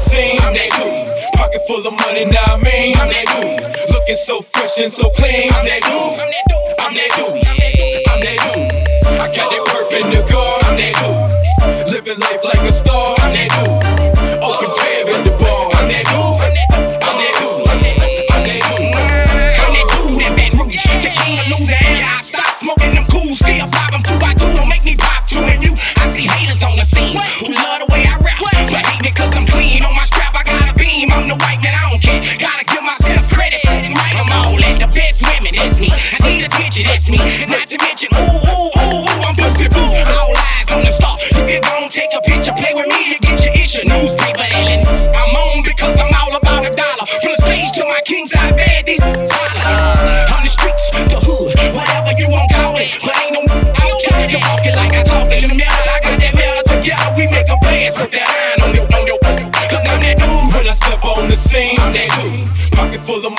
scene. I'm that dude. Pocket full of money, now I mean. I'm that dude. Looking so fresh and so clean. I'm that dude. I'm that dude. I'm that dude. I'm that dude. I got that perp in the car. I'm that dude. Not to mention, ooh, ooh, ooh,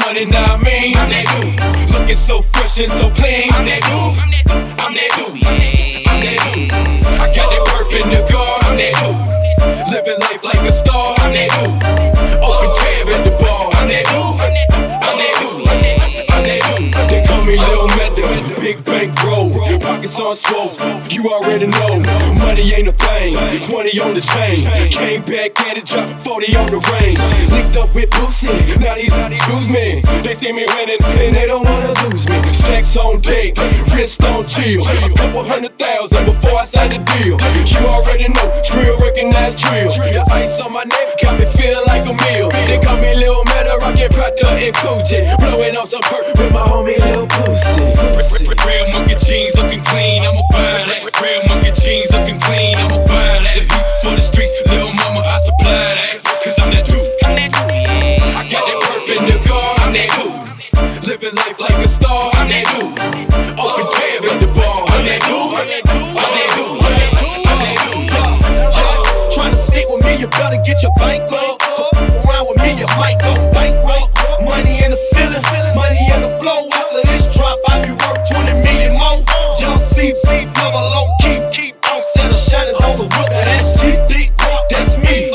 Money, now I mean. I'm that dude. Looking so fresh and so clean. I'm that dude. I'm that dude. I'm that dude. Roll. Pockets on swole. You already know. Money ain't a thing. 20 on the chain. Came back at it, dropped 40 on the range. Linked up with Boosie. Now these not excuse me. They see me winning and they don't wanna lose me. Stacks on deck, wrist on chill. A couple hundred thousand before I sign the deal. You already know, drill recognize drill. The ice on my neck got me feeling like a meal. They call me Lil Meta, rockin' Prada and Coogi. Blowing off some perk with my homie Lil Boosie. Red Monkey jeans looking clean, I'ma buy that. Red Monkey jeans up. Around with me, you might go bankrupt. Money in the ceiling, money in the flow. After this drop, I be worth 20 million more. Young C, C, never low, keep, keep on set of shadows on the. Now that's GD, that's me.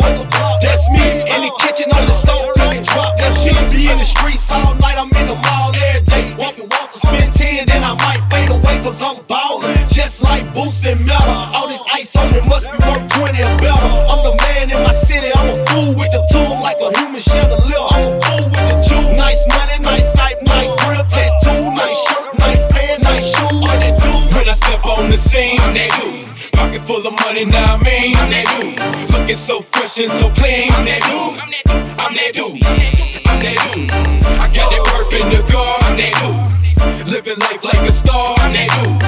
That's me. In the kitchen, on the stove, cooking drop. That shit be in the streets all night. I'm in the mall every day. Walking, walking, spend 10, then I might fade away, cause I'm ballin'. Just like Boost and Mella. All this ice on it must be the money, now I mean, I'm that dude. Looking so fresh and so clean, I'm that dude. I'm that dude. I'm that dude. I got that perp in the car, I'm that dude. Living life like a star, I'm that dude.